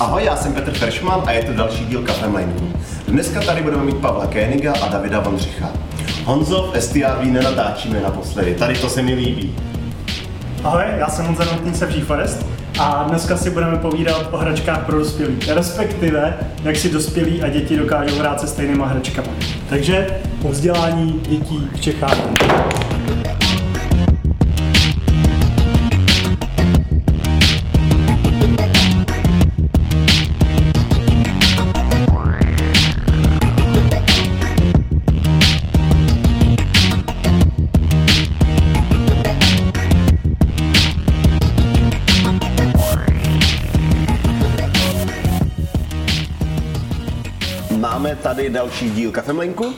Ahoj, já jsem Petr Feršman a je to další díl Kafe Mindku. Dneska tady budeme mít Pavla Kéniga a Davida Vondřicha. Honzo, v STRV nenatáčíme naposledy, tady to se mi líbí. Ahoj, já jsem Honza Notnice Forest a dneska si budeme povídat o hračkách pro dospělí, respektive jak si dospělí a děti dokážou hrát se stejnýma hračkami. Takže o vzdělání dětí v Čechách. Tady další díl Kafemlinku.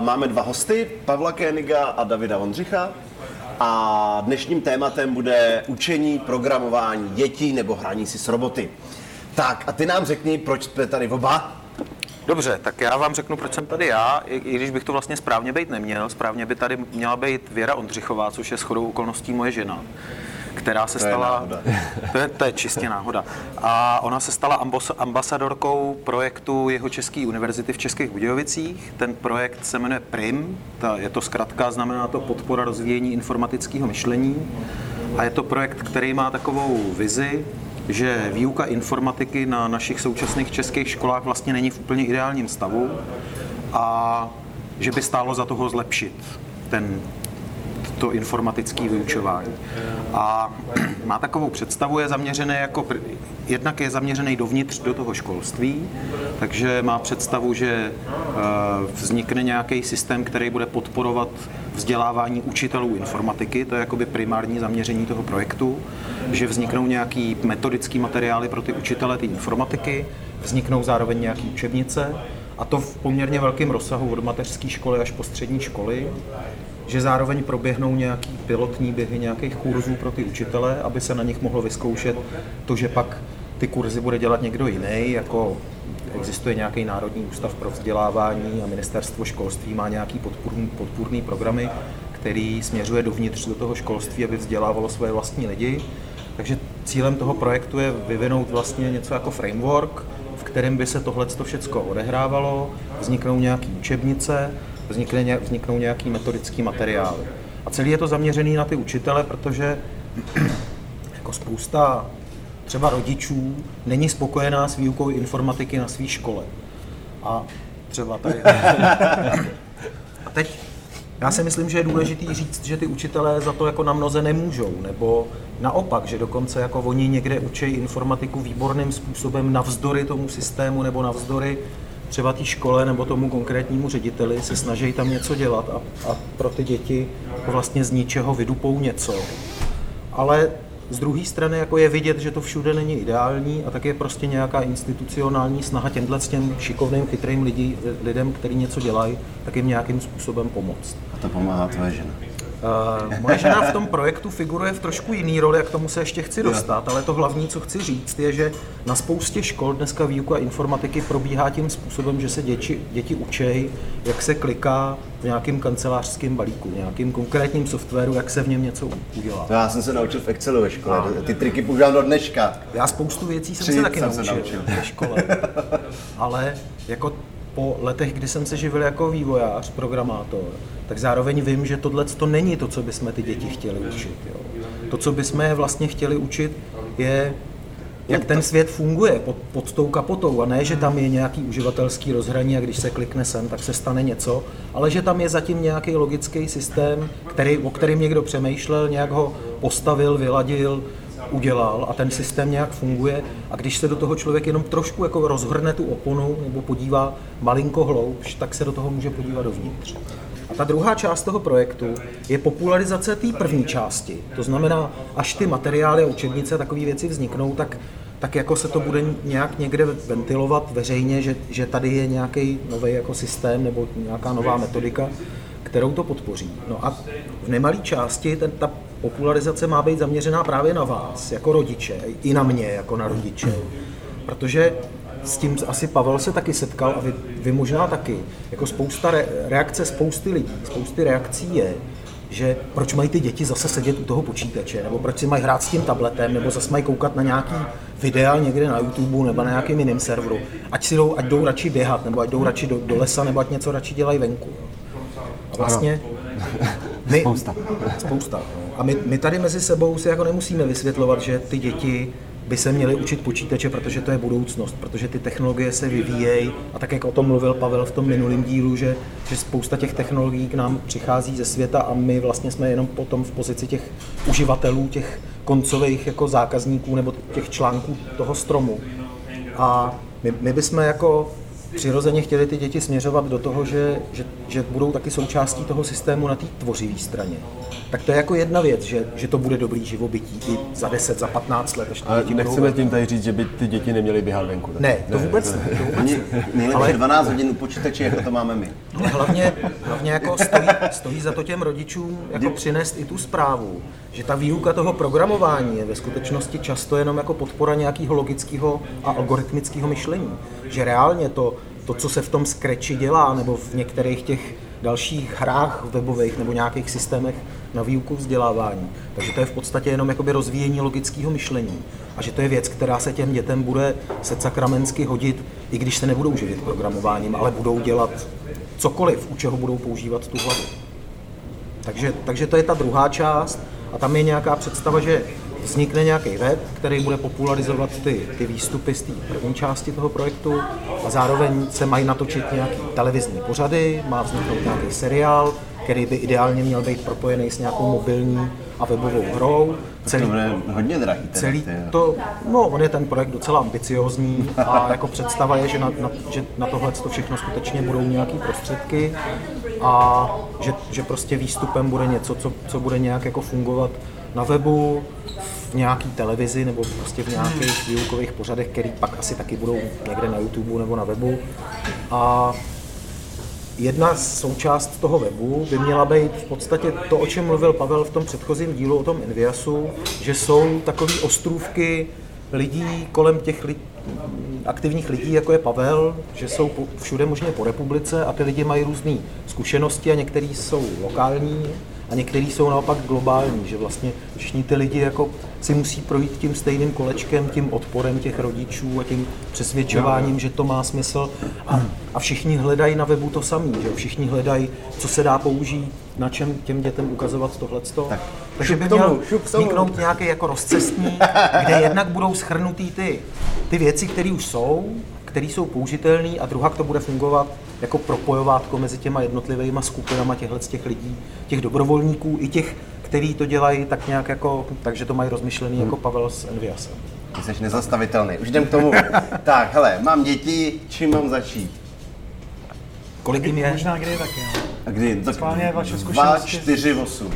Máme dva hosty, Pavla Kéniga a Davida Vondřicha. A dnešním tématem bude učení, programování dětí nebo hraní si s roboty. Tak a ty nám řekni, proč jsme tady oba? Dobře, tak já vám řeknu, proč jsem tady já, i, i když bych to vlastně správně být neměl. Správně by tady měla být Věra Ondřichová, což je shodou okolností moje žena která se To je stala... náhoda. To je, to je čistě náhoda. A ona se stala ambos, ambasadorkou projektu Jeho České univerzity v Českých Budějovicích. Ten projekt se jmenuje PRIM, ta, je to zkratka, znamená to podpora rozvíjení informatického myšlení. A je to projekt, který má takovou vizi, že výuka informatiky na našich současných českých školách vlastně není v úplně ideálním stavu a že by stálo za toho zlepšit ten to informatické vyučování. A má takovou představu, je zaměřený jako, jednak je zaměřený dovnitř do toho školství, takže má představu, že eh, vznikne nějaký systém, který bude podporovat vzdělávání učitelů informatiky, to je jakoby primární zaměření toho projektu, že vzniknou nějaký metodický materiály pro ty učitele ty informatiky, vzniknou zároveň nějaké učebnice, a to v poměrně velkém rozsahu od mateřské školy až po střední školy že zároveň proběhnou nějaký pilotní běhy nějakých kurzů pro ty učitele, aby se na nich mohlo vyzkoušet to, že pak ty kurzy bude dělat někdo jiný, jako existuje nějaký Národní ústav pro vzdělávání a ministerstvo školství má nějaký podpůrný, podpůrný programy, který směřuje dovnitř do toho školství, aby vzdělávalo své vlastní lidi. Takže cílem toho projektu je vyvinout vlastně něco jako framework, v kterém by se tohle všechno odehrávalo, vzniknou nějaké učebnice, vznikne, vzniknou nějaký metodický materiály. A celý je to zaměřený na ty učitele, protože jako spousta třeba rodičů není spokojená s výukou informatiky na své škole. A třeba tady. A teď já si myslím, že je důležité říct, že ty učitelé za to jako na mnoze nemůžou, nebo naopak, že dokonce jako oni někde učí informatiku výborným způsobem navzdory tomu systému nebo navzdory třeba té škole nebo tomu konkrétnímu řediteli se snaží tam něco dělat a, a pro ty děti jako vlastně z ničeho vydupou něco. Ale z druhé strany jako je vidět, že to všude není ideální a tak je prostě nějaká institucionální snaha těmhle těm šikovným, chytrým lidí, lidem, kteří něco dělají, tak jim nějakým způsobem pomoct. A to pomáhá tvoje žena. Uh, moje žena v tom projektu figuruje v trošku jiný roli, jak tomu se ještě chci dostat, ale to hlavní, co chci říct, je, že na spoustě škol dneska výuka informatiky probíhá tím způsobem, že se děti, děti učej, jak se kliká v nějakém kancelářském balíku, v nějakým konkrétním softwaru, jak se v něm něco udělá. To já jsem se naučil v Excelu ve škole, ty triky používám do dneška. Já spoustu věcí jsem se taky jsem se naučil, naučil. ve škole, ale jako po letech, kdy jsem se živil jako vývojář, programátor, tak zároveň vím, že tohle to není to, co bychom ty děti chtěli učit. Jo. To, co bychom je vlastně chtěli učit, je jak ten svět funguje pod, pod tou kapotou a ne, že tam je nějaký uživatelský rozhraní a když se klikne sem, tak se stane něco, ale že tam je zatím nějaký logický systém, který, o kterým někdo přemýšlel, nějak ho postavil, vyladil, udělal a ten systém nějak funguje a když se do toho člověk jenom trošku jako rozhrne tu oponu nebo podívá malinko hloubš, tak se do toho může podívat dovnitř. A ta druhá část toho projektu je popularizace té první části. To znamená, až ty materiály a učebnice takové věci vzniknou, tak, tak jako se to bude nějak někde ventilovat veřejně, že, že tady je nějaký nový jako systém nebo nějaká nová metodika, kterou to podpoří. No a v nemalé části ten, ta popularizace má být zaměřená právě na vás, jako rodiče, i na mě, jako na rodiče. Protože s tím asi Pavel se taky setkal a vy, vy možná taky. Jako spousta re, reakce spousty lidí, spousty reakcí je, že proč mají ty děti zase sedět u toho počítače, nebo proč si mají hrát s tím tabletem, nebo zase mají koukat na nějaký videa někde na YouTube nebo na nějakém jiném serveru. Ať si jdou, ať jdou radši běhat, nebo ať jdou radši do, do lesa, nebo ať něco radši dělají venku. A vlastně my, Spousta. spousta. A my, my tady mezi sebou si jako nemusíme vysvětlovat, že ty děti by se měly učit počítače, protože to je budoucnost, protože ty technologie se vyvíjejí a tak, jak o tom mluvil Pavel v tom minulém dílu, že, že spousta těch technologií k nám přichází ze světa a my vlastně jsme jenom potom v pozici těch uživatelů, těch koncových jako zákazníků nebo těch článků toho stromu. A my, my bychom jako přirozeně chtěli ty děti směřovat do toho, že, že, že budou taky součástí toho systému na té tvořivé straně. Tak to je jako jedna věc, že, že to bude dobrý živobytí i za 10, za 15 let, až ty Ale děti budou nechceme tím tady říct, že by ty děti neměly běhat venku. tak? Ne, to vůbec ne. To vůbec Oni ne. nejlepší Ale- 12 hodin u počítače, jako to máme my. Ale hlavně, hlavně jako stojí, stojí za to těm rodičům jako přinést i tu zprávu, že ta výuka toho programování je ve skutečnosti často jenom jako podpora nějakého logického a algoritmického myšlení. Že reálně to, to, co se v tom Scratchi dělá, nebo v některých těch dalších hrách webových nebo nějakých systémech na výuku vzdělávání. Takže to je v podstatě jenom jakoby rozvíjení logického myšlení. A že to je věc, která se těm dětem bude se sakramensky hodit, i když se nebudou živit programováním, ale budou dělat cokoliv, u čeho budou používat tu hlavu. Takže, takže to je ta druhá část a tam je nějaká představa, že vznikne nějaký web, který bude popularizovat ty, ty výstupy z té první části toho projektu a zároveň se mají natočit nějaký televizní pořady, má vzniknout nějaký seriál, který by ideálně měl být propojený s nějakou mobilní a webovou hrou. To bude hodně drahý. teda, Celý to, no, on je ten projekt docela ambiciozní a jako představa je, že na, na, že na tohle to všechno skutečně budou nějaký prostředky a že, že prostě výstupem bude něco, co, co bude nějak jako fungovat na webu, v nějaký televizi nebo prostě v nějakých výukových pořadech, který pak asi taky budou někde na YouTube nebo na webu. A Jedna součást toho webu by měla být v podstatě to, o čem mluvil Pavel v tom předchozím dílu o tom Enviasu, že jsou takové ostrůvky lidí kolem těch li- aktivních lidí, jako je Pavel, že jsou všude možně po republice a ty lidi mají různé zkušenosti a některý jsou lokální a některý jsou naopak globální, že vlastně všichni ty lidi jako si musí projít tím stejným kolečkem, tím odporem těch rodičů a tím přesvědčováním, že to má smysl. A, a všichni hledají na webu to samé, že všichni hledají, co se dá použít, na čem těm dětem ukazovat tohleto. Tak, Takže by měl vzniknout nějaký jako rozcestník, kde jednak budou schrnutý ty, ty věci, které už jsou, které jsou použitelné a druhá to bude fungovat jako propojovátko mezi těma jednotlivými skupinama těchto z těch lidí, těch dobrovolníků i těch, který to dělají tak nějak jako, takže to mají rozmyšlený jako Pavel s Enviasem. Ty jsi nezastavitelný. Už jdem k tomu. tak, hele, mám děti, čím mám začít? Kolik jim je? Možná kdy taky. No. A kdy? Tak Schválně vaše dva, zkušenosti. čtyři, osm.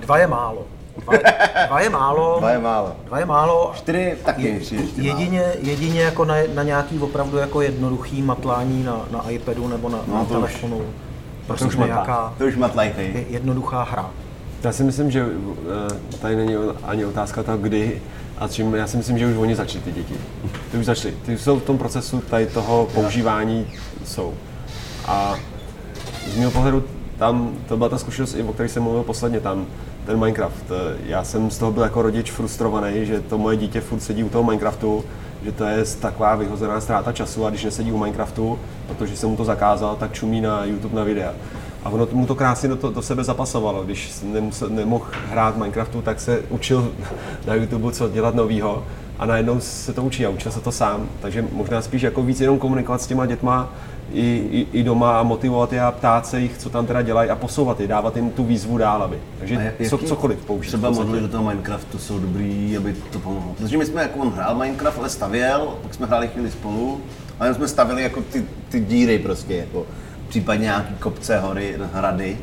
Dva je málo. Dva je, dva je málo. Dva je málo. Dva je málo. Čtyři taky přijde ještě málo. Jedině, jedině jako na, na nějaký opravdu jako jednoduchý matlání na, na iPadu nebo na, No, na to už- telefonu. Prostě už matlá. nějaká To už matlajtej. je- jednoduchá hra. Já si myslím, že eh, tady není ani otázka toho, kdy a čím. Já si myslím, že už oni začali ty děti. Ty už začali. Ty jsou v tom procesu tady toho používání jsou. A z mého pohledu tam, to byla ta zkušenost, i o které jsem mluvil posledně, tam ten Minecraft. Eh, Já jsem z toho byl jako rodič frustrovaný, že to moje dítě furt sedí u toho Minecraftu, že to je taková vyhozená ztráta času a když nesedí u Minecraftu, protože jsem mu to zakázal, tak čumí na YouTube na videa. A ono mu to krásně do, to, do sebe zapasovalo. Když nemusel, nemohl hrát Minecraftu, tak se učil na YouTube, co dělat novýho. A najednou se to učí a učil se to sám. Takže možná spíš jako víc jenom komunikovat s těma dětma i, i, i doma a motivovat je a ptát se jich, co tam teda dělají a posouvat je, dávat jim tu výzvu dál, aby. Takže co, cokoliv použít. Třeba modely do toho Minecraftu jsou dobrý, aby to pomohlo. Protože my jsme jako on hrál Minecraft, ale stavěl, pak jsme hráli chvíli spolu, a jenom jsme stavili jako ty, ty díry prostě, jako případně nějaký kopce, hory, hrady.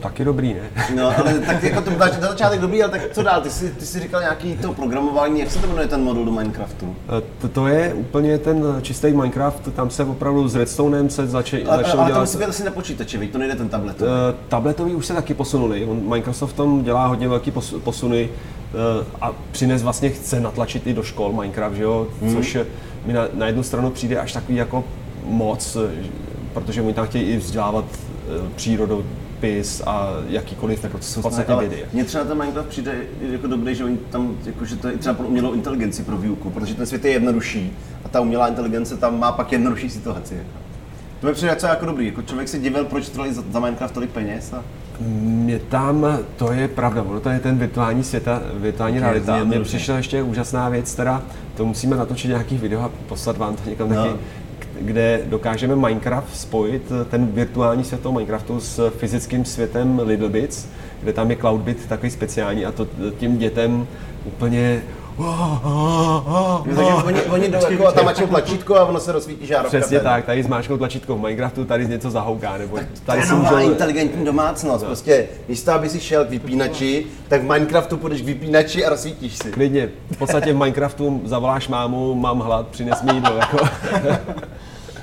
Taky dobrý, ne? No, ale tak jako to byl na začátek dobrý, ale tak co dál? Ty jsi, ty jsi říkal nějaký to programování, jak se to jmenuje ten modul do Minecraftu? Eh, To, to je úplně ten čistý Minecraft, tam se opravdu s Redstoneem se Ale, začalo ale to dělat... musí být asi na počítači, viď? to nejde ten tablet. Eh, tabletový už se taky posunuli. On, Microsoft v tom dělá hodně velký pos- posuny eh, a přines vlastně chce natlačit i do škol Minecraft, že jo? Hmm. což mi na, na jednu stranu přijde až takový jako moc, protože oni tam chtějí i vzdělávat přírodou, pis a jakýkoliv, jako to jsou v Ne, podstatě ale vědy. Mně třeba ten Minecraft přijde jako dobrý, že oni tam, jako, že to je třeba pro umělou inteligenci pro výuku, protože ten svět je jednodušší a ta umělá inteligence tam má pak jednodušší situaci. Jako. To mi přijde něco jako dobrý, jako člověk si divil, proč dali za, za Minecraft tolik peněz a Mě tam, to je pravda, ono to je ten virtuální svět a virtuální realita. Mně přišla ještě úžasná věc, teda to musíme natočit nějaký video a poslat vám to někam No. taky, kde dokážeme Minecraft spojit, ten virtuální svět toho Minecraftu s fyzickým světem Little Bits, kde tam je Cloudbit takový speciální a to těm dětem úplně Takže oni, oni jdou jako a tam mačkou tlačítko a ono se rozsvítí žárovka. Přesně tak, tady zmáčknou tlačítko v Minecraftu, tady něco zahouká, nebo tady je si můžou... inteligentní domácnost. Prostě místo, aby si šel k vypínači, tak v Minecraftu půjdeš k vypínači a rozsvítíš si. Klidně, v podstatě v Minecraftu zavoláš mámu, mám hlad, přines mi jídlo, jako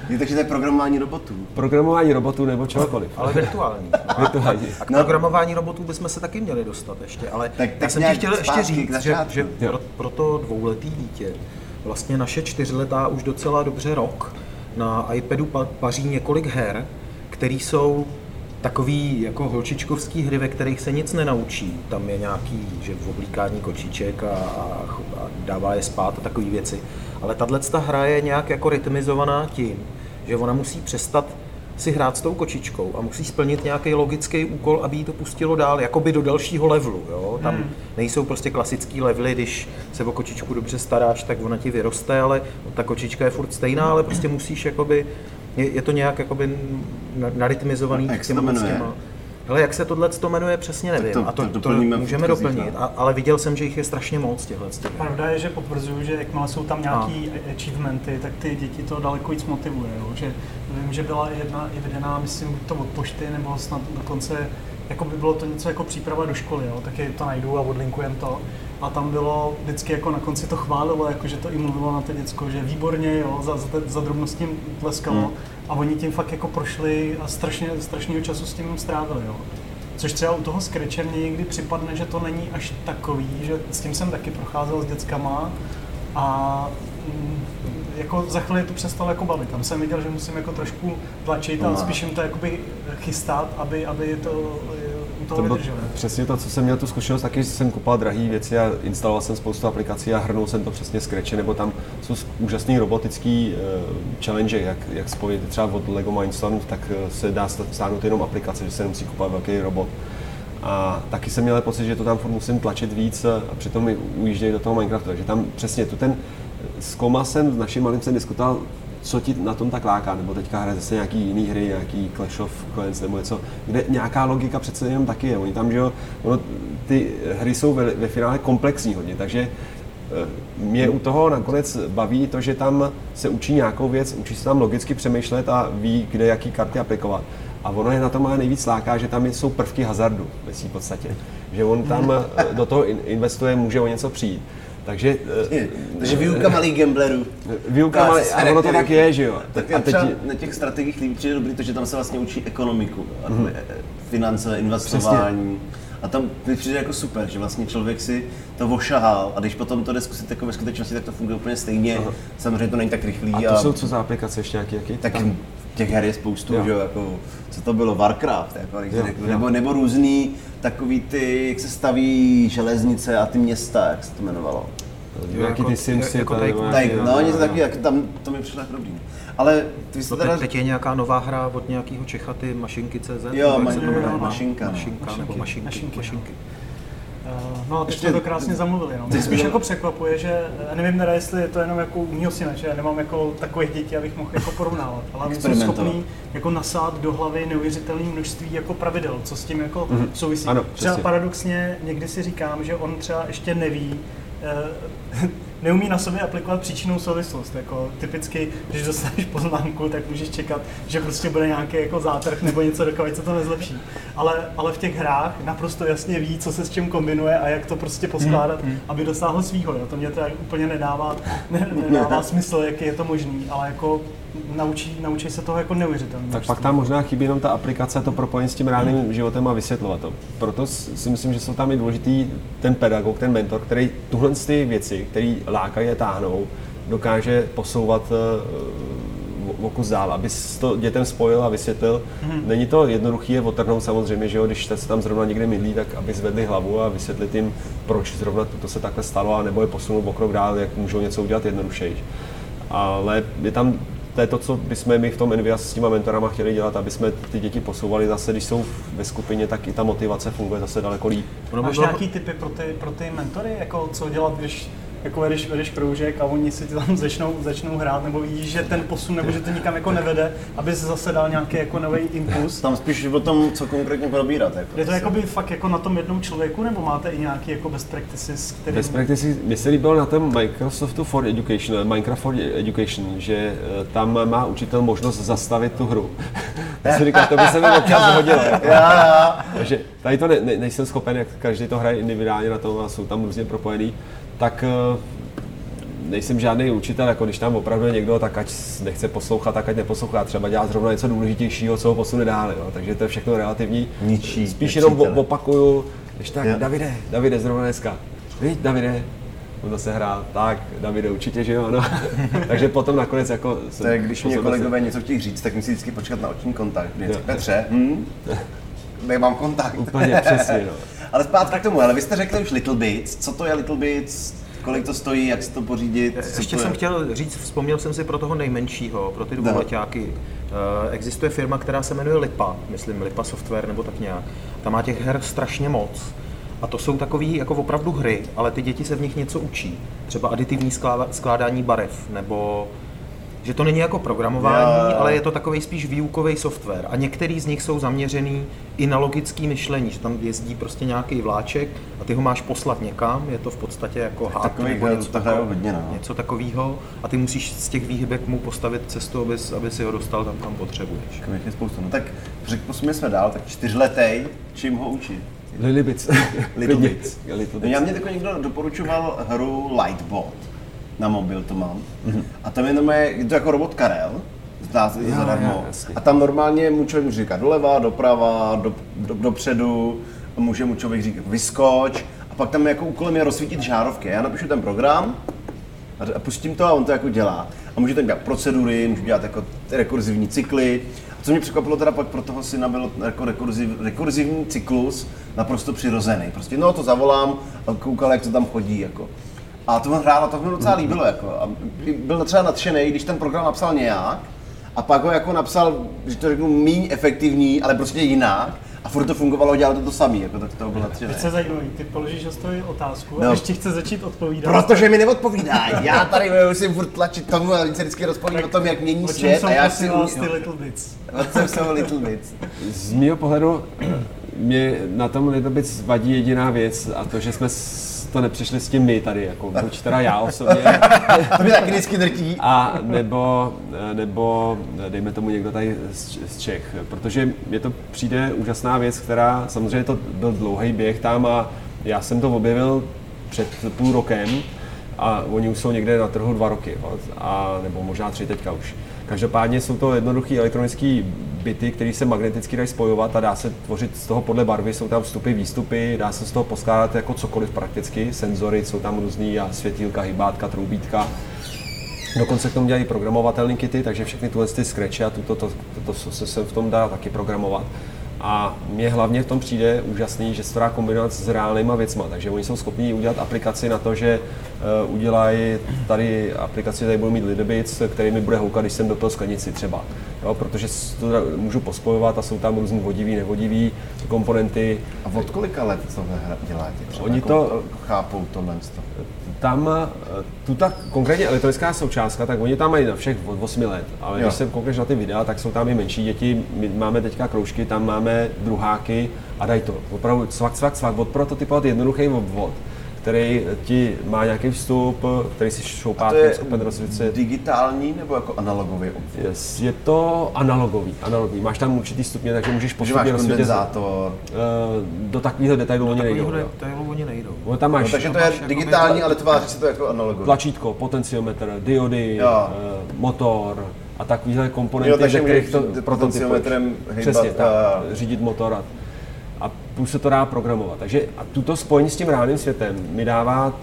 Je, takže to je programování robotů. programování robotů nebo čehokoliv. Ale virtuální. Virtuální. A k programování robotů bychom se taky měli dostat ještě, ale Tak- já tak jsem ti chtěl ještě říct, že, že pro, pro to dvouletý dítě vlastně naše čtyřletá už docela dobře rok na iPadu pa, paří několik her, které jsou takový jako holčičkovský hry, ve kterých se nic nenaučí. Tam je nějaký, že v oblíkání kočiček a, a, a dává je spát a takové věci. Ale tahle ta hra je nějak jako rytmizovaná tím, že ona musí přestat si hrát s tou kočičkou a musí splnit nějaký logický úkol, aby jí to pustilo dál, jakoby do dalšího levelu. Jo? Tam hmm. nejsou prostě klasický levely, když se o kočičku dobře staráš, tak ona ti vyroste, ale ta kočička je furt stejná, ale prostě musíš jakoby, je, je to nějak jakoby na- narytmizovaný jak se těma jmenuje? Hele, jak se tohle to jmenuje, přesně nevím. to- a to, to to, můžeme doplnit, a, ale viděl jsem, že jich je strašně moc těchhle. Pravda je, že potvrzuju, že jakmile jsou tam nějaký achievementy, tak ty děti to daleko víc motivuje. Jo? Že vím, že byla jedna i vydaná, myslím, buď to od pošty, nebo snad dokonce, jako by bylo to něco jako příprava do školy, jo? taky to najdu a odlinkujem to. A tam bylo vždycky jako na konci to chválilo, jako že to i mluvilo na to děcko, že výborně, jo, za, za, za drobnostím tleskalo. Hmm. A oni tím fakt jako prošli a strašně, strašného času s tím strávili. Jo. Což třeba u toho Scratche mně někdy připadne, že to není až takový, že s tím jsem taky procházel s dětskama a mm, jako za chvíli to přestalo jako bavit. Tam jsem viděl, že musím jako trošku tlačit a Pomáhat. spíš jim to jakoby chystat, aby, aby to To bylo přesně to, co jsem měl tu zkušenost, taky jsem kupoval drahé věci a instaloval jsem spoustu aplikací a hrnul jsem to přesně Scratche, nebo tam jsou úžasný robotický uh, challenge, jak, jak spojit třeba od Lego Mindstorm, tak eh, se dá stáhnout jenom aplikace, že se nemusí kupovat velký robot. A taky jsem měl pocit, že to tam furt musím tlačit víc eh, a přitom mi ujíždějí do toho Minecraftu. Takže tam přesně tu ten, zkoumal jsem, s naším malým jsem diskutoval, co ti na tom tak láká, nebo teďka hraje zase nějaký jiný hry, nějaký Clash of Clans nebo něco, kde nějaká logika přece jenom taky je. Oni tam, že jo, ono, ty hry jsou ve, ve finále komplexní hodně, takže eh, mě u toho nakonec baví to, že tam se učí nějakou věc, učí se tam logicky přemýšlet a ví, kde jaký karty aplikovat. A ono je na tom ale nejvíc láká, že tam jsou prvky hazardu ve své podstatě. Že on tam eh, do toho in- investuje, může o něco přijít. Takže Takže výuka malých gamblerů. Výuka, se a ono to tak je, že jo. Tak a a teď, na těch strategiích líbí přijde dobrý to, že tam se vlastně učí ekonomiku, a finance, investování. A tam mi přijde jako super, že vlastně člověk si to ošahal a když potom to jde zkusit jako ve skutečnosti, tak to funguje úplně stejně. Samozřejmě to není tak rychlý. a to jsou co za aplikace ještě nějaký, jaký? tak Tam- těch her je spoustu, Jo. že jo, jako, co to bylo, Warcraft, jako, Jo, řeknu, jo. nebo, nebo různý takový ty, jak se staví železnice a ty města, jak se to jmenovalo. nějaký jako- ty Simsy, jako tady, Tycoon. Tak, nějaký- no, něco takový, jak tam, to mi přišlo jako dobrý. Ale ty jsi teda... teď, je nějaká nová hra od nějakého Čecha, ty Mašinky.cz? Jo, ma- no, Mašinka, no. Mašinka, nebo Mašinky, Mašinky. Mašinky, Mašinky. Eh, No a teď Ještě- jsme to krásně zamluvili. No. Mě spíš jako překvapuje, že já nevím teda, jestli je to jenom jako u mýho syna, že já nemám jako takové děti, abych mohl jako porovnávat, ale Experimentovat. schopný jako nasát do hlavy neuvěřitelné množství jako pravidel, co s tím jako souvisí. Ano, třeba přesně. paradoxně někdy si říkám, že on třeba ještě neví, eh, neumí na sobě aplikovat příčinou souvislost. Jako typicky, když dostaneš poznámku, tak můžeš čekat, že prostě bude nějaký jako zátrh nebo něco, dokud se to nezlepší. Ale, ale v těch hrách naprosto jasně ví, co se s čím kombinuje a jak to prostě poskládat, aby dosáhl svýho. Jo. To mě to úplně nedává, ne, nedává smysl, jak je to možný, ale jako naučí, naučí se toho jako neuvěřitelně. Tak pak tam možná chybí jenom ta aplikace, to propojení s tím reálným životem a vysvětlovat to. Proto si myslím, že jsou tam i důležitý ten pedagog, ten mentor, který tuhle ty věci, které lákají a táhnou, dokáže posouvat eh, o kus dál, aby to dětem spojil a vysvětlil. Mm-hmm. Není to jednoduché je otrhnout samozřejmě, že jo, když se tam zrovna někde mydlí, tak aby zvedli hlavu a vysvětlit jim, proč zrovna to se takhle stalo, a nebo je posunout o krok dál, jak můžou něco udělat jednodušeji. Ale je tam to je to, co bychom my v tom Envias s těma mentorama chtěli dělat, aby jsme ty děti posouvali zase, když jsou ve skupině, tak i ta motivace funguje zase daleko líp. Máš nějaký typy pro ty, pro ty mentory, jako co dělat, když jako vedeš, vedeš kroužek a oni si tam začnou, začnou hrát, nebo vidíš, že ten posun, nebo že to nikam jako nevede, aby se zase dal nějaký jako nový impuls. Tam spíš o tom, co konkrétně probírat. Jako. Je to jako by fakt jako na tom jednom člověku, nebo máte i nějaký jako best practices, který... Best practices, mi se líbilo na tom Microsoftu for Education, Minecraft for Education, že eh, tam má učitel možnost zastavit tu hru. Já si říkám, to by se mi občas hodilo. Jako. Takže tady to ne, ne, nejsem schopen, jak každý to hraje individuálně na tom a jsou tam různě propojený tak eh, nejsem žádný učitel, jako když tam opravdu je někdo, tak ať nechce poslouchat, tak ať neposlouchá, třeba dělá zrovna něco důležitějšího, co ho posune dál, jo. takže to je všechno relativní. Ničí. Spíš jenom opakuju, když tak, jo. Davide, Davide, zrovna dneska, víš, Davide, on zase hrál, tak, Davide, určitě, že jo, no. takže potom nakonec jako... To je, když mě kolegové něco chtějí říct, tak musí vždycky počkat na oční kontakt. Petře, hm? nemám kontakt. Úplně přesně, no. Ale zpátky k tomu, ale vy jste řekli už Little Bits. Co to je Little Bits? Kolik to stojí, jak si to pořídit? Ještě jsem chtěl říct, vzpomněl jsem si pro toho nejmenšího, pro ty dvouletáky. Uh, existuje firma, která se jmenuje Lipa, myslím Lipa Software nebo tak nějak. Tam má těch her strašně moc. A to jsou takové jako opravdu hry, ale ty děti se v nich něco učí. Třeba aditivní skládání barev, nebo že to není jako programování, yeah. ale je to takový spíš výukový software. A některý z nich jsou zaměřený i na logické myšlení, že tam jezdí prostě nějaký vláček a ty ho máš poslat někam, je to v podstatě jako hák nebo něco, takového, hodně, no. něco takového a ty musíš z těch výhybek mu postavit cestu, aby, aby si ho dostal tam, kam potřebuješ. Je spoustu. No tak posuňme jsme dál, tak čtyřletej, čím ho učit? Lilibic. Lilibic. Já mě jako někdo doporučoval hru Lightbot na mobil to mám. Mm-hmm. A tam je, normálně, je to jako robot Karel, zdá se jo, zadarmo. a tam normálně mu člověk může říkat doleva, doprava, do, do, dopředu, může mu člověk říkat vyskoč, a pak tam jako úkolem je rozsvítit žárovky. Já napíšu ten program a pustím to a on to jako dělá. A může tam dělat procedury, může dělat jako rekurzivní cykly. A co mě překvapilo teda pak pro toho syna byl jako rekurziv, rekurzivní cyklus naprosto přirozený. Prostě no to zavolám a koukal, jak to tam chodí. Jako. A to hrálo, to mi docela líbilo. Jako. A byl třeba nadšený, když ten program napsal nějak, a pak ho jako napsal, že to řeknu, méně efektivní, ale prostě jinak. A furt to fungovalo, dělalo to to samý, jako tak to bylo nadšený. se zajímavý, ty položíš hostovi otázku no. a ještě chce začít odpovídat. Protože mi neodpovídá. Já tady musím furt tlačit tomu a se vždycky rozpovídat o tom, jak mění svět. A já si vás ty Little Bits. O čem jsou Little Bits? Z mého pohledu mě na tom Little Bits vadí jediná věc a to, že jsme to nepřišli s tím my tady, jako buď teda já osobně. to mě taky vždycky drtí. A nebo, nebo dejme tomu někdo tady z, z Čech, protože mě to přijde úžasná věc, která samozřejmě to byl dlouhý běh tam a já jsem to objevil před půl rokem a oni už jsou někde na trhu dva roky, a, nebo možná tři teďka už. Každopádně jsou to jednoduché elektronické byty, které se magneticky dají spojovat a dá se tvořit z toho podle barvy, jsou tam vstupy, výstupy, dá se z toho poskládat jako cokoliv prakticky, senzory, jsou tam různý a světílka, hybátka, troubítka. Dokonce k tomu dělají programovatelné kity, takže všechny tyhle ty scratchy a tuto, to, to, to, to se v tom dá taky programovat. A mě hlavně v tom přijde úžasný, že se to dá kombinovat s reálnýma věcma. Takže oni jsou schopni udělat aplikaci na to, že uh, udělají tady aplikaci, tady budu mít Lidebits, který mi bude houkat, když jsem dopil sklenici třeba. Jo, protože to můžu pospojovat a jsou tam různý vodivý, nevodivý komponenty. A od kolika let to děláte? Třeba Oni jako to chápou tohle tam eh, tu ta konkrétně elektronická součástka, tak oni tam mají na všech od 8 let, ale jo. když se koukneš na ty videa, tak jsou tam i menší děti, my máme teďka kroužky, tam máme druháky a dají to. Opravdu cvak, cvak, cvak, od prototypovat jednoduchý obvod který ti má nějaký vstup, který si šoupátkem schopen rozsvěcet. digitální nebo jako analogový obvod? Yes, je to analogový, analogový. Máš tam určitý stupně, takže můžeš postupně rozsvítit. kondenzátor. Uh, do takového detailu oni nejdou. Do detailu oni nejdou. No, tam máš, no, takže to je digitální, ale tváří se to jako analogový. Tlačítko, potenciometr, diody, uh, motor, a takovýhle komponenty, jo, ze kterých to prototypuješ. Přesně, tak, řídit motor a a plus se to dá programovat. Takže a tuto spojení s tím reálným světem mi dává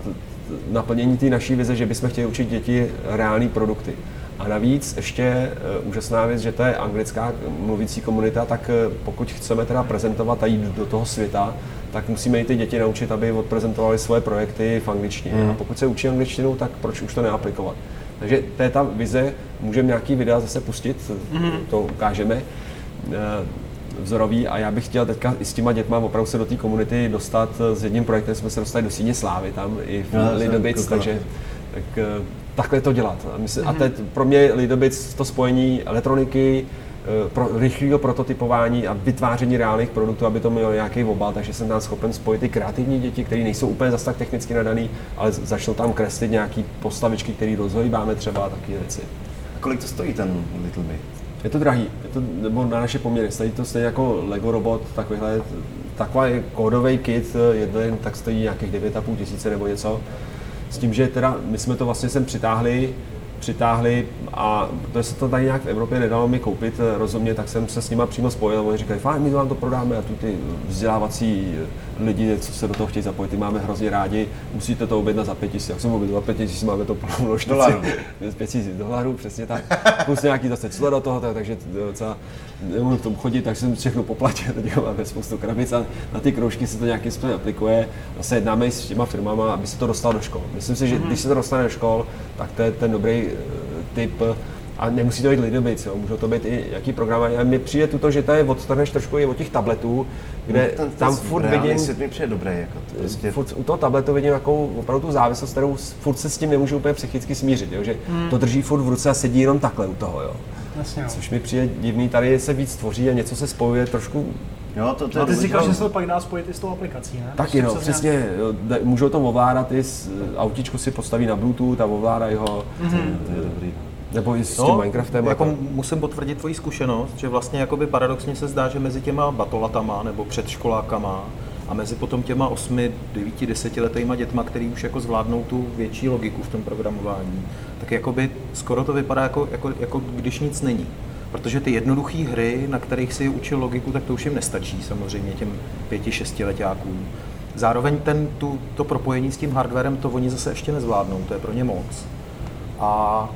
naplnění té naší vize, že bychom chtěli učit děti reální produkty. A navíc ještě uh, úžasná věc, že to je anglická mluvící komunita, tak uh, pokud chceme teda prezentovat a jít do toho světa, tak musíme i ty děti naučit, aby odprezentovali svoje projekty v angličtině. Mm. A pokud se učí angličtinu, tak proč už to neaplikovat? Takže to je ta vize, můžeme nějaký videa zase pustit, mm. to ukážeme vzorový a já bych chtěl teďka i s těma dětma opravdu se do té komunity dostat. S jedním projektem jsme se dostali do síně Slávy tam i v no, Lidobic, takže tak, eh, takhle to dělat. A, myslím, mm-hmm. a mhm. teď pro mě Lidobic to spojení elektroniky, eh, pro rychlého prototypování a vytváření reálných produktů, aby to mělo nějaký obal, takže jsem tam schopen spojit i kreativní děti, které nejsou úplně zase tak technicky nadaný, ale začnou tam kreslit nějaký postavičky, které rozhojbáme třeba a takové věci. A kolik to stojí ten Little Bit? Je to drahý, je to, nebo na naše poměry, stojí to stejně jako Lego robot, takovýhle, takový kódový kit jeden, tak stojí nějakých 9,5 tisíce nebo něco. S tím, že teda my jsme to vlastně sem přitáhli přitáhli a protože se to tady nějak v Evropě nedalo mi koupit eh, rozumně, tak jsem se s nima přímo spojil a oni říkali, fajn, my vám to prodáme a tu ty vzdělávací eh, lidi, co se do toho chtějí zapojit, ty máme hrozně rádi, musíte to objednat za 5 tisíc. Jak jsem objednal za 5 tisíc, máme to plnou dolarů. 5 tisíc dolarů, přesně tak. Plus nějaký zase clo do toho, takže docela nemůžu v tom chodit, tak jsem všechno poplatil, teď máme spoustu krabic a na ty kroužky se to nějakým způsobem aplikuje. Zase jednáme s těma firmama, aby se to dostalo do škol. Myslím si, že mm-hmm. když se to dostane do škol, tak to je ten dobrý typ a nemusí to být Lidobic, jo. můžou to být i jaký program. A mně přijde tuto, že to je odstaneš trošku i od těch tabletů, kde no, ten, tam furt vidím... svět mi přijde dobré. Jako to prostě... furt, u toho tabletu vidím jako opravdu tu závislost, kterou furt se s tím nemůžu úplně psychicky smířit, jo. že hmm. to drží furt v ruce a sedí jenom takhle u toho. Jo. Jasně, Což mi přijde divný, tady se víc tvoří a něco se spojuje trošku Jo, to, to no, ty jsi říkal, že se to pak dá spojit i s tou aplikací, ne? Taky no, přesně, nějak... můžou to ovládat i s, autičku si postaví na Bluetooth a ovládají ho. Mm-hmm. To je dobrý. Nebo i s tím no, Minecraftem. Jako to... musím potvrdit tvoji zkušenost, že vlastně jakoby paradoxně se zdá, že mezi těma batolatama nebo předškolákama a mezi potom těma 8, 9, 10 letýma dětma, který už jako zvládnou tu větší logiku v tom programování, tak jakoby skoro to vypadá jako, jako, jako když nic není. Protože ty jednoduché hry, na kterých si učil logiku, tak to už jim nestačí samozřejmě těm pěti, šestiletákům. Zároveň ten, tu, to propojení s tím hardwarem, to oni zase ještě nezvládnou, to je pro ně moc. A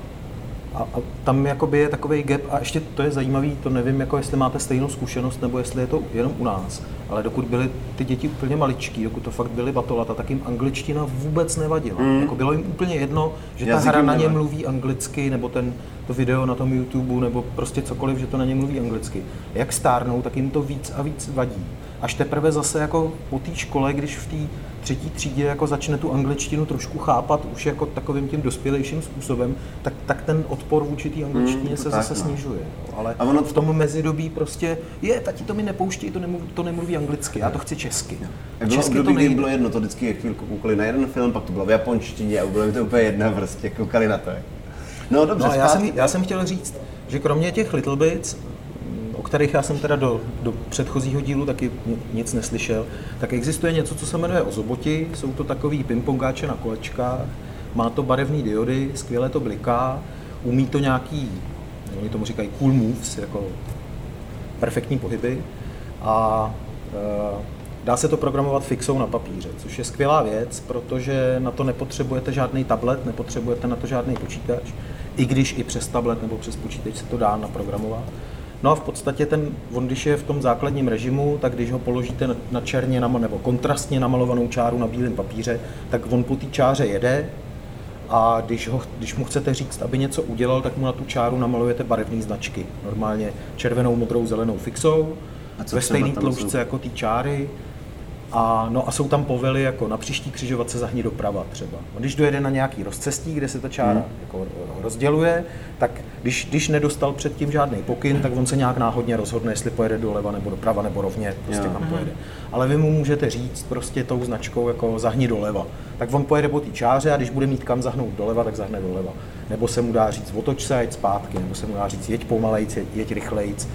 a, a tam jakoby je takový gap a ještě to je zajímavý, to nevím, jako jestli máte stejnou zkušenost, nebo jestli je to jenom u nás, ale dokud byly ty děti úplně maličký, dokud to fakt byly batolata, tak jim angličtina vůbec nevadila. Mm. Jako bylo jim úplně jedno, že Jazykem ta hra na ně mluví anglicky, nebo ten, to video na tom YouTube, nebo prostě cokoliv, že to na ně mluví anglicky. Jak stárnou, tak jim to víc a víc vadí. Až teprve zase jako po té škole, když v té třetí třídě jako začne tu angličtinu trošku chápat už jako takovým tím dospělejším způsobem, tak, tak ten odpor vůči té angličtině mm, se tak, zase no. snižuje. Ale a ono v tom mezidobí prostě, je, tati to mi nepouští, to, nemluví, to nemluví anglicky, já to chci česky. A bylo česky období, to nejde. bylo jedno, to vždycky chvilku koukali na jeden film, pak to bylo v japonštině a bylo to úplně jedna prostě, koukali na to. No dobře, no, já, jsem, já jsem chtěl říct, že kromě těch Little Bits, kterých já jsem teda do, do předchozího dílu taky nic neslyšel, tak existuje něco, co se jmenuje ozoboti. Jsou to takový pingpongáče na kolečkách, má to barevné diody, skvěle to bliká, umí to nějaký, oni tomu říkají cool moves, jako perfektní pohyby a e, dá se to programovat fixou na papíře, což je skvělá věc, protože na to nepotřebujete žádný tablet, nepotřebujete na to žádný počítač, i když i přes tablet nebo přes počítač se to dá naprogramovat. No a v podstatě ten, on když je v tom základním režimu, tak když ho položíte na černě nebo kontrastně namalovanou čáru na bílém papíře, tak on po té čáře jede a když, ho, když mu chcete říct, aby něco udělal, tak mu na tu čáru namalujete barevné značky. Normálně červenou, modrou, zelenou fixou, a co ve stejné tloušťce jako ty čáry a, no a jsou tam povely jako na příští křižovatce zahni doprava třeba. Když dojede na nějaký rozcestí, kde se ta čára hmm. jako rozděluje, tak když, když nedostal předtím žádný pokyn, tak on se nějak náhodně rozhodne, jestli pojede doleva nebo doprava nebo rovně, prostě kam pojede. Ale vy mu můžete říct prostě tou značkou jako zahni doleva. Tak on pojede po té čáře a když bude mít kam zahnout doleva, tak zahne doleva. Nebo se mu dá říct otoč se a jeď zpátky, nebo se mu dá říct jeď pomalejc, jeď, jeď rychlejc,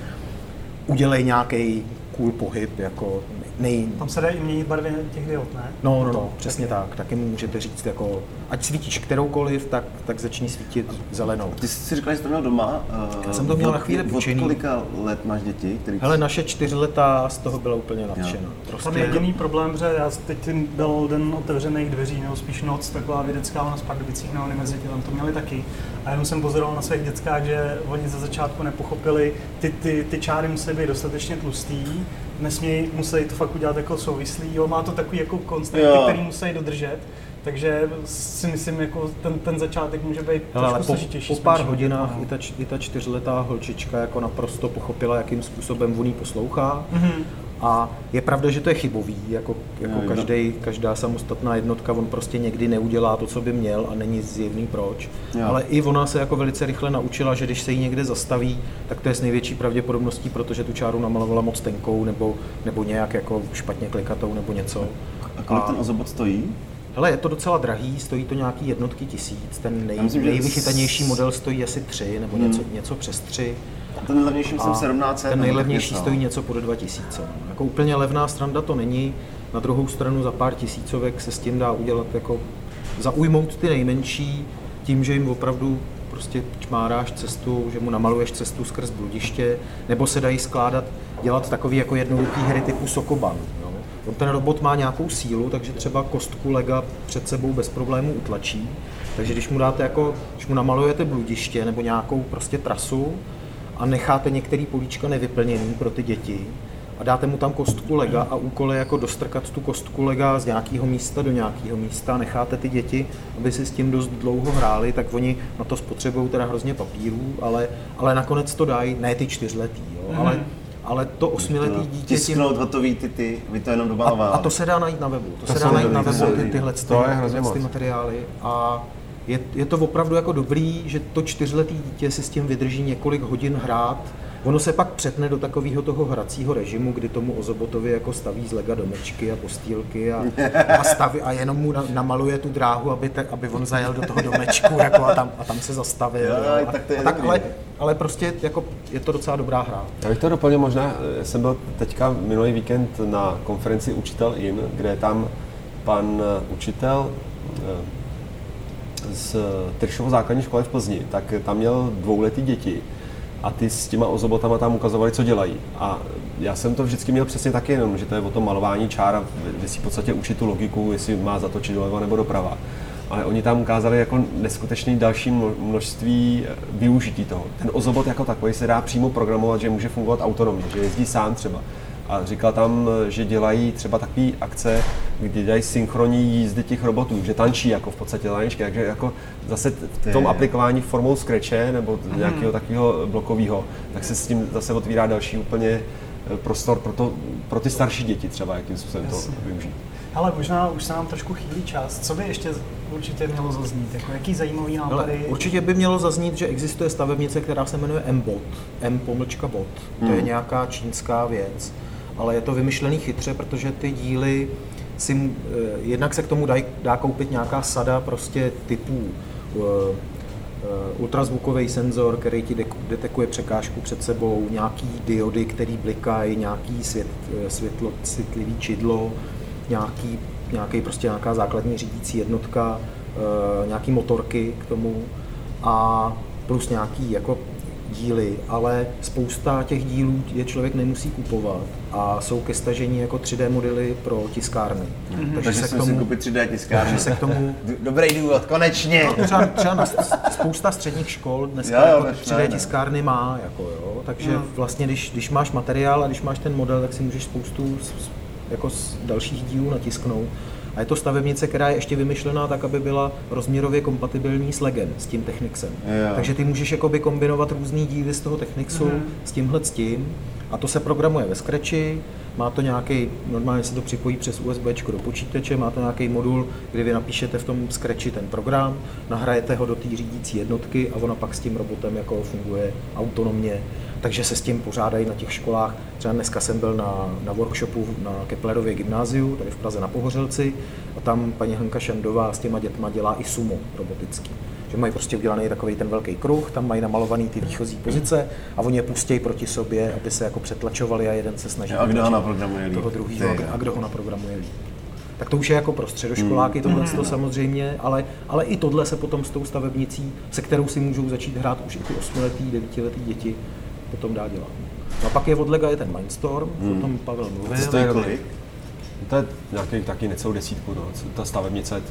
udělej nějaký cool pohyb, jako nej, Tam se dá i měnit barvy těch diod, ne? No, no, no, přesně tak. Taky mu můžete říct, jako, ať svítíš kteroukoliv, tak, tak začni svítit zelenou. Ty jsi si říkal, že jsi to měl doma. eh, Já jsem to měl od- na chvíli Od půjčený. kolika let máš děti? Který... Hele, naše čtyřletá z toho byla úplně nadšená. Tam Prostě, jediný problém, že já teď byl den otevřených dveří, nebo spíš noc, taková vědecká u nás v Pardubicích na univerzitě, tam to měli taky. A jenom jsem pozoroval na svých dětskách, že oni ze začátku nepochopili, ty, ty, ty čáry musí být dostatečně tlustý, nesmějí, musí to fakt udělat jako souvislý, jo, má to takový jako konstanty, Jo. který musí dodržet. Takže si myslím, jako ten, ten začátek může být Hele, ale trošku po, složitější. po pár hodinách i no. ta, i ta čtyřletá holčička jako naprosto pochopila, jakým způsobem on jí poslouchá. Mhm. A je pravda, že to je chybový, jako, jako jo. každý, každá samostatná jednotka, on prostě někdy neudělá to, co by měl a není zjevný proč. Jo. Ale i ona se jako velice rychle naučila, že když se jí někde zastaví, tak to je s největší pravděpodobností, protože tu čáru namalovala moc tenkou nebo, nebo nějak jako špatně klikatou nebo něco. A kolik ten ozobot stojí? Hele, je to docela drahý, stojí to nějaký jednotky tisíc, ten nej, nejvychytanější model stojí asi tři nebo něco, něco přes tři. A ten levnější myslím A 1700. ten nejlevnější stojí něco pod 2000. no. Jako úplně levná stranda to není. Na druhou stranu za pár tisícovek se s tím dá udělat jako zaujmout ty nejmenší tím, že jim opravdu prostě čmáráš cestu, že mu namaluješ cestu skrz bludiště, nebo se dají skládat, dělat takový jako jednoduchý hry typu Sokoban. On ten robot má nějakou sílu, takže třeba kostku lega před sebou bez problémů utlačí. Takže když mu dáte jako, když mu namalujete bludiště nebo nějakou prostě trasu, a necháte některý políčka nevyplněný pro ty děti a dáte mu tam kostku lega a úkol je jako dostrkat tu kostku lega z nějakého místa do nějakého místa a necháte ty děti, aby si s tím dost dlouho hráli, tak oni na to spotřebují teda hrozně papírů, ale, ale nakonec to dají, ne ty čtyřletý, jo, ale, ale to osmiletý dítě tím, Tisknout hotový ty, ty, vy to jenom a, domaloval. a to se dá najít na webu. To, To se dá najít na webu, ty, tyhle, To je hrozně tyhle ty moc. materiály. A je, je to opravdu jako dobrý, že to čtyřletý dítě si s tím vydrží několik hodin hrát. Ono se pak přetne do takového toho hracího režimu, kdy tomu Ozobotovi jako staví z lega domečky a postýlky a, a, staví, a jenom mu na, namaluje tu dráhu, aby, te, aby on zajel do toho domečku jako a, tam, a tam se zastavil. Jo, jo. A, tak to je a tak, ale, ale prostě jako, je to docela dobrá hra. Já bych to doplnil možná, já jsem byl teďka minulý víkend na konferenci Učitel In, kde tam pan eh, učitel eh, z Tršovo základní školy v Plzni, tak tam měl dvouletý děti a ty s těma ozobotama tam ukazovali, co dělají. A já jsem to vždycky měl přesně taky jenom, že to je o tom malování čára, kde si v podstatě učit tu logiku, jestli má zatočit doleva nebo doprava. Ale oni tam ukázali jako neskutečné další mno- množství eh, využití toho. Ten ozobot jako takový se dá přímo programovat, že může fungovat autonomně, že jezdí sám třeba. A říkal tam, že dělají třeba takové akce, kdy dělají synchronní jízdy těch robotů, že tančí jako v podstatě tanečky, takže jako zase v tom aplikování formou Scratche nebo nějakého takového blokového, tak se s tím zase otvírá další úplně eh, prostor pro, to, pro ty starší děti třeba, jakým způsobem to využít. Ale možná už se nám trošku chýlí čas. Co by ještě určitě mělo zaznít? Jako jaký zajímavý nápady? určitě by mělo zaznít, že existuje stavebnice, která se jmenuje M-Bot, M pomlčka bot. To Hmm. je nějaká čínská věc, ale je to vymyšlený chytře, protože ty díly si, eh, jednak se k tomu dá, dá koupit nějaká sada prostě typů uh, ultrazvukový senzor, který ti detekuje překážku před sebou, nějaký diody, který blikají, nějaký svět, eh, světlo, citlivý čidlo, nějaký, nějaký prostě nějaká základní řídící jednotka, eh, nějaký motorky k tomu a plus nějaký jako díly, ale spousta těch dílů je člověk nemusí kupovat a jsou ke stažení jako 3D modely pro tiskárny. Mm-hmm. Takže se k jsem si tomu, koupit 3D tiskárnu. takže se k tomu Dobrý důvod, konečně. No, třeba, třeba na spousta středních škol dneska Jo, jo, jako ne, 3D ne. tiskárny má, jako jo, takže No. vlastně když, když máš materiál a když máš ten model, tak si můžeš spoustu s- jako z dalších dílů natisknout. A je to stavebnice, která je ještě vymyšlená tak, aby byla rozměrově kompatibilní s legem, s tím Technixem. Jo. Takže ty můžeš jakoby kombinovat různý díly z toho Technixu Mhm. s tímhle s tím. A to se programuje ve Scratchi, má to nějaký, normálně se to připojí přes USB do počítače, má to nějaký modul, kdy vy napíšete v tom Scratchi ten program, nahrajete ho do té řídící jednotky a ona pak s tím robotem jako funguje autonomně. Takže se s tím pořádají na těch školách. Třeba dneska jsem byl na, na workshopu na Keplerově gymnáziu, tady v Praze na Pohořelci, a tam paní Hanka Šandová s těma dětma dělá i sumo robotický. Že mají prostě udělaný takový ten velký kruh, tam mají namalovaný ty výchozí pozice a oni je pustějí proti sobě, aby se jako přetlačovali a jeden se snaží A kdo ho naprogramuje líp? toho druhého Ty. a kdo ho naprogramuje líp. Tak to už je jako pro středoškoláky tohle to samozřejmě, ale, ale i tohle se potom s tou stavebnicí, se kterou si můžou začít hrát už i ty osmiletý, devítiletý děti, potom dá dělat. No a pak je od Lega je ten Mindstorm, o tom Pavel mluvil. To stojí kolik? To je nějaký taky necelou desítku, no, ta stavebnice.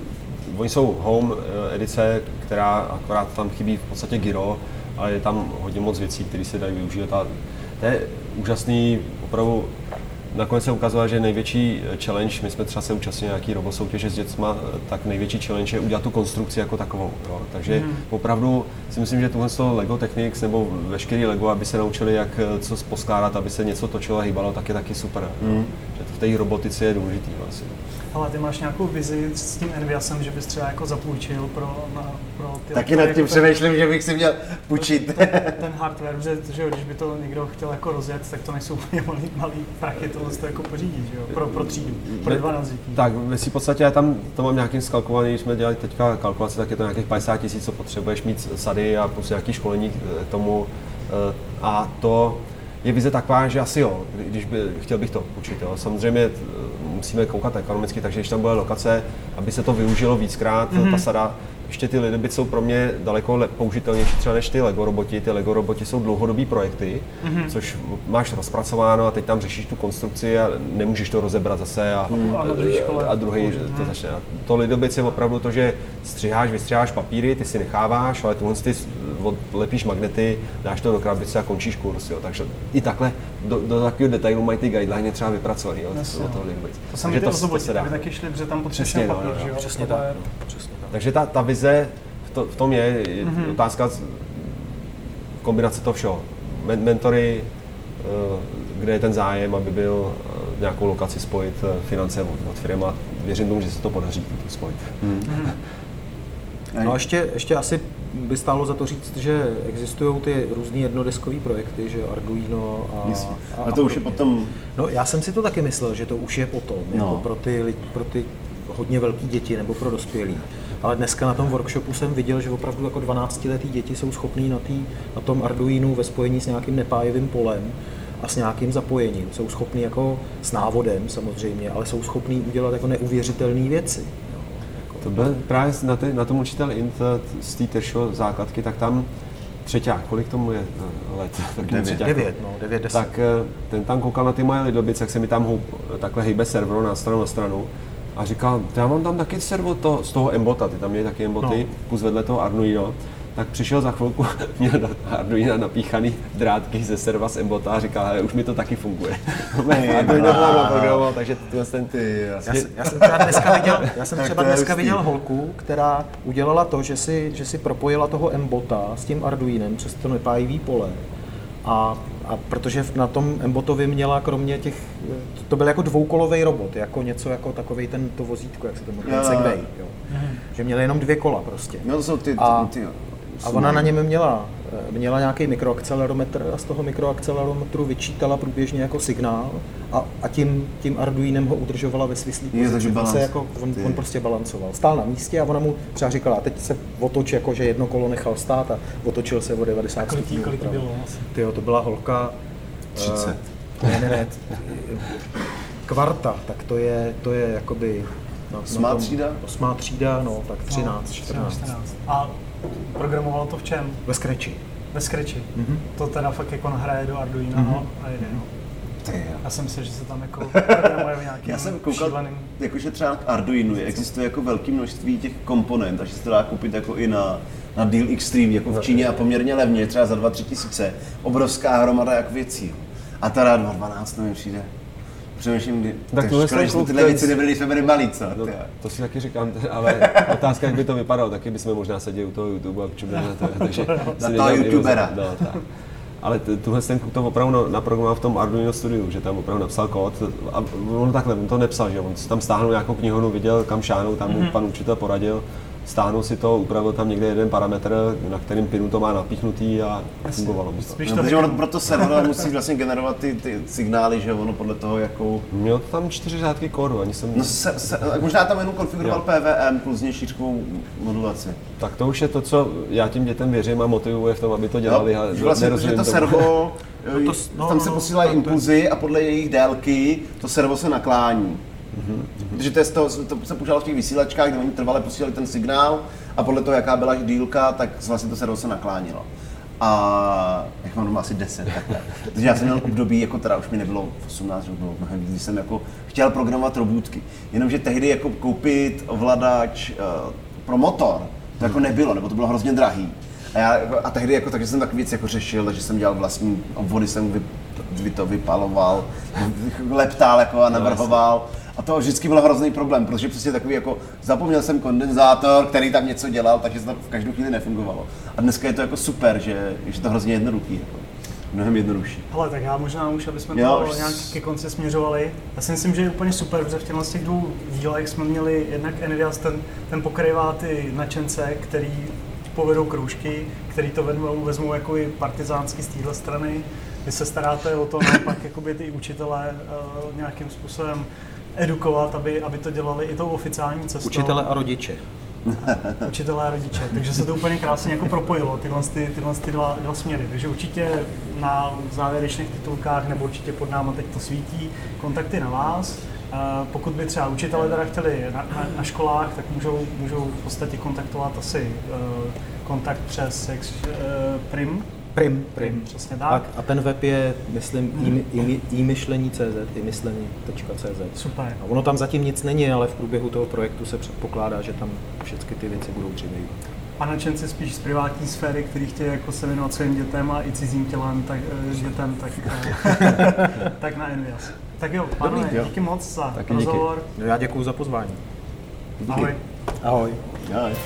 Oni jsou home eh, edice, která akorát tam chybí v podstatě gyro, ale je tam hodně moc věcí, které se dají využít. A to je úžasný, opravdu Nakonec se ukazuje, že největší eh, challenge, my jsme třeba se účastnili nějaký robosoutěže s dětma, eh, tak největší challenge je udělat tu konstrukci jako takovou. Jo. Takže mm. opravdu si myslím, že tuhle z toho Lego Technics nebo veškerý Lego, aby se naučili, jak eh, co poskládat, aby se něco točilo a hýbalo, tak je taky super. Mm. V té robotice je důležitý vlastně. Ale ty máš nějakou vizi s tím Enviasem, že bys třeba jako zapůjčil pro, na, pro ty Taky nad tím projekty? přemýšlím, že bych si měl půjčit. ten hardware, že, že jo, když by to někdo chtěl jako rozjet, tak to nejsou úplně malý, malý prachy tohle to jako pořídit, že jo, pro, pro třídu, pro 12 dětí. Tak ve svý podstatě já tam to mám nějakým skalkovaný, když jsme dělali teďka kalkulace, tak je to nějakých 50 tisíc, co potřebuješ mít sady a plus nějaký školení k tomu. eh, A to je vize taková, že asi jo, když by, chtěl bych to učit. Jo. Samozřejmě eh, musíme koukat ekonomicky, takže když tam bude lokace, aby se to využilo víckrát, mm-hmm. ta sada, ještě ty lidy jsou pro mě daleko le- použitelnější třeba než ty Lego roboti. Ty Lego roboti jsou dlouhodobý projekty, mm-hmm. což máš rozpracováno a teď tam řešíš tu konstrukci a nemůžeš to rozebrat zase a, A na druhé škole a druhý to začne. A to lidobic je opravdu to, že střiháš, vystřiháš papíry, ty si necháváš, ale tuhle ty lepíš magnety, dáš to do krabice a končíš kurz. Jo. Takže i takhle do, do takového detailu mají ty guideliny třeba vypracovaný. Jo, Jasně, od toho no. lidobic. To jsem Takže viděl to, to ozobotí, se dá. aby taky šli, protože tam potřebuješ Přesně, ten no, papír, no, že jo? Přesně Tohle tak. je- no, Přesně tak. Takže ta, ta vize v, to, v tom je, je Mhm. otázka z- kombinace toho všeho. Men, mentory, eh, kde je ten zájem, aby byl eh, nějakou lokaci spojit, eh, finance od, od firmy a věřím tomu, že se to podaří to spojit. No a ještě, ještě asi by stálo za to říct, že existují ty různý jednodeskové projekty, že Arduino a, a, A to už je potom No já jsem si to taky myslel, že to už je potom, No. jako pro ty, pro ty hodně velké děti nebo pro dospělí. Ale dneska na tom workshopu jsem viděl, že opravdu jako 12-letý děti jsou schopní na, tý, na tom Arduinu ve spojení s nějakým nepájevým polem a s nějakým zapojením. Jsou schopní jako s návodem samozřejmě, ale jsou schopní udělat jako neuvěřitelné věci. jo. Jako- To byl právě na, ty, na tom učitel Int z té Teršo základky, tak tam třeťák, kolik tomu je eh, let? Tak Devět. Devět, no, devět, deset. Tak eh, ten tam koukal na ty moje lidobice, jak se mi tam houp, takhle hejbe server na stranu na stranu. A říkal, já mám tam taky servo to, z toho Embota, ty tam měli taky Emboty, No. kus vedle toho Arduino. Tak přišel za chvilku, měl na Arduino napíchaný drátky ze serva z Embota a říkal, už mi to taky funguje. Arduino to naprogramoval, takže tyhle ten ty, Já, já jsem třeba dneska viděl, já jsem třeba dneska viděl holku, která udělala to, že si, že si propojila toho Mbota s tím Arduinem přes to nepájivý pole. A, a protože na tom Mbotovi měla kromě těch, to byl jako dvoukolový robot, jako něco jako takový ten to vozítko, jak se to jmenuje. Segway, jo. Že měl jenom dvě kola prostě. No to jsou ty, ty, A- ty, A ona na něm měla, měla nějaký mikroakcelerometr a z toho mikroakcelerometru vyčítala průběžně jako signál a, a tím, tím Arduinem ho udržovala ve takže pozici. On, balans. se jako, on, Ty. on prostě balancoval. Stál na místě a ona mu třeba říkala, a teď se otoč, jako že jedno kolo nechal stát a otočil se o 90 Kolik jí, stupňů. kolik vpravo. bylo asi? Tyjo, to byla holka... 30. eh, Ne, ne, ne. Kvarta, tak to je, to je jakoby... Na, Osmá třída? Osmá třída, no, tak 13, No, 14. 14. A programovalo to v čem? Ve Scratchi. Ve Scratchi. Mhm. To teda fakt jako nahraje do Arduina no, a jede. No. Ty. Já jsem myslel, že se tam jako programuje v nějakým Já jsem koukal, šíleným... jakože třeba k Arduino existuje jako velké množství těch komponent, takže se to dá koupit jako i na, na Deal Extreme, jako v Číně a poměrně levně, třeba za 2-3 tisíce. Obrovská hromada jak věcí. A teda 2.12 mi přijde. Přemýšlím, kdy... Tak tohle škoda, že jsme tyhle věci nebyli, jsme byli malí, co? No, jo. to si taky říkám, ale otázka, jak by to vypadalo, taky bychom možná seděli u toho YouTube a čumili na to, takže si toho youtubera. No, tak. Ale tuhle ten to opravdu na- naprogramoval v tom Arduino studiu, že tam opravdu napsal kód a on takhle, on to nepsal, že on si tam stáhnul nějakou knihovnu, viděl kam šáhnout, tam mu pan učitel poradil, stáhnul si to, upravil tam někde jeden parametr, na kterým pinu to má napíchnutý a fungovalo by to. Spíš No, to protože taky- ono proto server musí vlastně generovat ty, ty signály, že ono podle toho, jakou... Měl to tam čtyři řádky kódu, ani jsem... No se, se, možná tam jenom konfiguroval Jo. PVM plus šířkovou modulaci. Tak to už je to, co já těm dětem věřím a motivuje v tom, aby to dělali. Jo, a že vlastně, protože nerozumím to servo, No to no, tam se no, posílají no, to je- impulzy a podle jejich délky to servo se naklání. Mhm, Protože to, je z toho, to se používalo v těch vysílačkách, kde oni trvale posílali ten signál a podle toho, jaká byla dílka, tak vlastně to servo se naklánilo. A jak mám doma asi 10 takhle. Takže já jsem měl období, jako teda už mi nebylo 18, že bylo mnohem víc, jsem jako chtěl programovat robůtky. Jenomže tehdy jako koupit ovladač uh, pro motor, to jako nebylo, nebo to bylo hrozně drahý. A, já, jako- a tehdy jako, takže jsem takový věc jako řešil, takže jsem dělal vlastní obvody, jsem vy, vy to vypaloval, leptal jako a navrhoval. A to vždycky byl hrozný problém, protože přesně takový jako zapomněl jsem kondenzátor, který tam něco dělal, takže to v každou chvíli nefungovalo. A dneska je to jako super, že, že je to hrozně jednoduchý, jako, mnohem jednodušší. Hele, tak já možná už, aby jsme Jo, to už- nějak ke konci směřovali. Já si myslím, že je úplně super, protože v těchto z těch dvou dílech jsme měli jednak Envias, ten, ten pokrývá ty nadšence, který povedou kroužky, který to vezmou, vezmou jako i partizánský z téhle strany. Vy se staráte o to naopak jakoby ty učitele uh, nějakým způsobem edukovat, aby, aby to dělali i tou oficiální cestou. Učitele a rodiče. učitelé a rodiče. Takže se to úplně krásně jako propojilo, tyhle, ty, tyhle ty dva, dva směry. Takže určitě na závěrečných titulkách nebo určitě pod náma teď to svítí, kontakty na vás. Eh, Pokud by třeba učitelé teda chtěli na, na, na školách, tak můžou, můžou v podstatě kontaktovat asi eh, kontakt přes jak, uh, Prim. Prim. Prim, přesně A, tak. a ten web je, myslím, i- i- i-myšlení.cz, i-myšlení.cz. Super. A ono tam zatím nic není, ale v průběhu toho projektu se předpokládá, že tam všechny ty věci budou přibývat. A nadšenci spíš z privátní sféry, kteří chtějí jako se věnovat svým dětem a i cizím tělem, tak, eh, dětem, tak, eh, tak na Envias. Tak jo, pánové, jo. díky moc za Taky díky. rozhovor. No já děkuji za pozvání. Ahoj. Ahoj. Jo, jo.